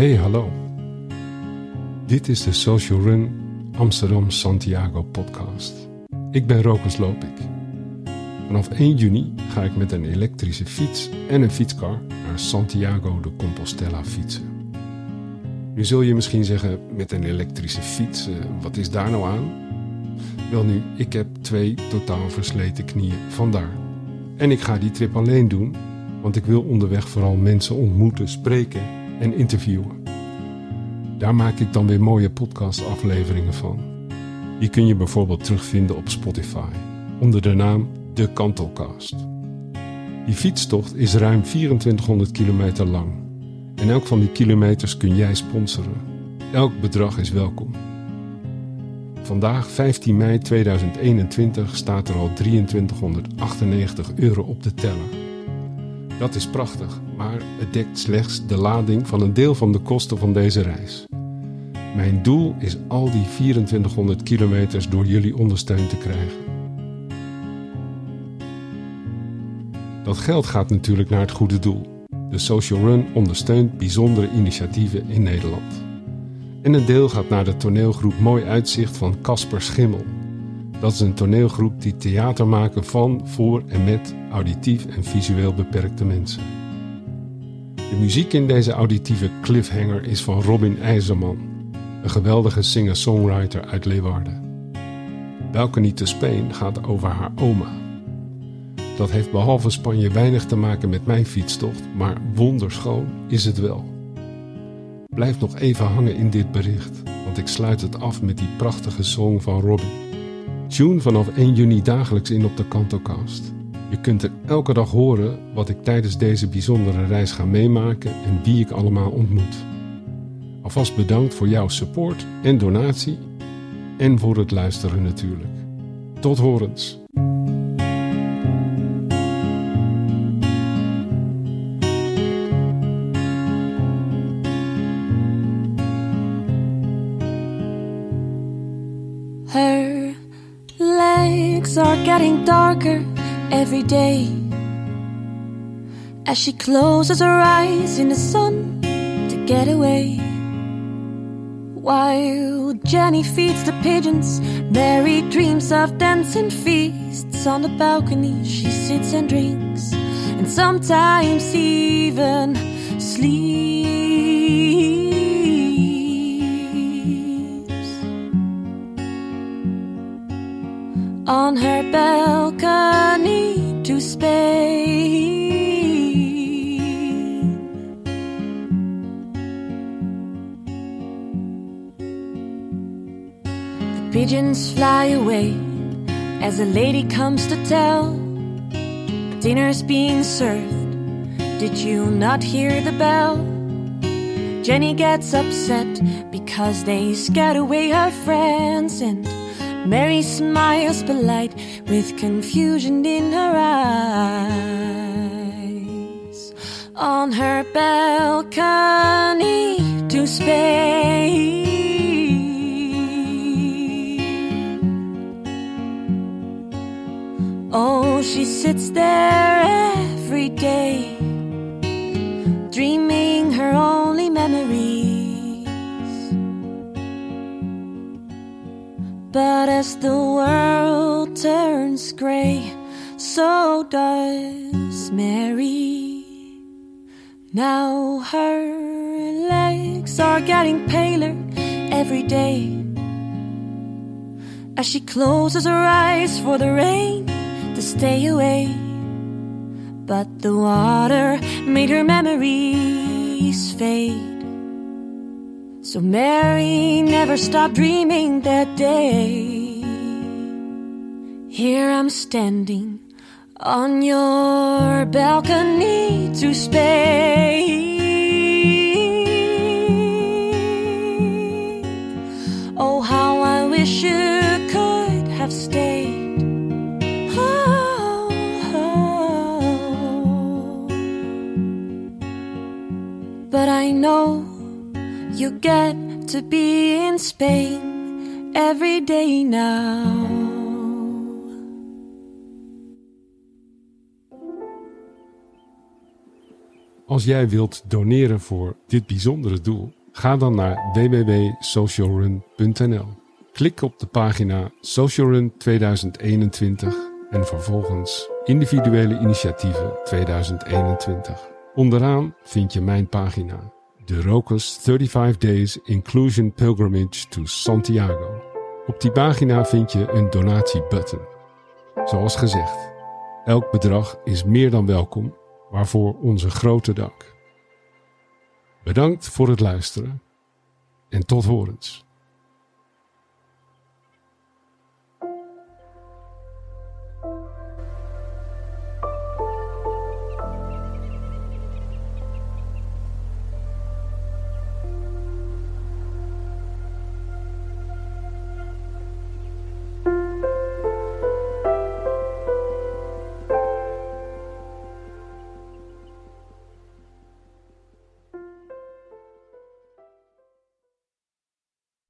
Hey, hallo. Dit is de Social Run Amsterdam Santiago podcast. Ik ben Rokus Lopik. Vanaf 1 juni ga ik met een elektrische fiets en een fietskar naar Santiago de Compostela fietsen. Nu zul je misschien zeggen, met een elektrische fiets, eh, wat is daar nou aan? Wel nu, ik heb twee totaal versleten knieën, vandaar. En ik ga die trip alleen doen, want ik wil onderweg vooral mensen ontmoeten, spreken en interviewen. Daar maak ik dan weer mooie podcastafleveringen van. Die kun je bijvoorbeeld terugvinden op Spotify onder de naam De Kantelcast. Die fietstocht is ruim 2400 kilometer lang. En elk van die kilometers kun jij sponsoren. Elk bedrag is welkom. Vandaag, 15 mei 2021, staat er al 2398 euro op de teller. Dat is prachtig, maar het dekt slechts de lading van een deel van de kosten van deze reis. Mijn doel is al die 2400 kilometers door jullie ondersteund te krijgen. Dat geld gaat natuurlijk naar het goede doel. De Social Run ondersteunt bijzondere initiatieven in Nederland. En een deel gaat naar de toneelgroep Mooi Uitzicht van Casper Schimmel. Dat is een toneelgroep die theater maken van, voor en met auditief en visueel beperkte mensen. De muziek in deze auditieve cliffhanger is van Robin IJzerman, een geweldige singer-songwriter uit Leeuwarden. Welke niet te Speen gaat over haar oma. Dat heeft behalve Spanje weinig te maken met mijn fietstocht, maar wonderschoon is het wel. Blijf nog even hangen in dit bericht, want ik sluit het af met die prachtige song van Robin. Tune vanaf 1 juni dagelijks in op de Kantocast. Je kunt er elke dag horen wat ik tijdens deze bijzondere reis ga meemaken en wie ik allemaal ontmoet. Alvast bedankt voor jouw support en donatie en voor het luisteren natuurlijk. Tot horens. Her are getting darker every day as she closes her eyes in the sun to get away. While Jenny feeds the pigeons, Mary dreams of dancing feasts on the balcony. She sits and drinks, and sometimes even sleeps. on her balcony Spain. The pigeons fly away as a lady comes to tell. Dinner's being served. Did you not hear the bell? Jenny gets upset because they scared away her friends and Mary smiles polite with confusion in her eyes. On her balcony to Spain. Oh, she sits there every day, dreaming her only memories. But as the world turns gray, so does Mary. Now her legs are getting paler every day as she closes her eyes for the rain to stay away. But the water made her memories fade. So Mary never stopped dreaming that day. Here I'm standing on your balcony to Spain. Oh, how I wish you could have stayed. Oh, oh. oh. But I know you get to be in Spain every day now. Als jij wilt doneren voor dit bijzondere doel, ga dan naar www.socialrun.nl. Klik op de pagina Social Run 2021 en vervolgens Individuele Initiatieven 2021. Onderaan vind je mijn pagina, de Rokers 35 Days Inclusion Pilgrimage to Santiago. Op die pagina vind je een donatiebutton. Zoals gezegd, elk bedrag is meer dan welkom, waarvoor onze grote dank. Bedankt voor het luisteren en tot horens.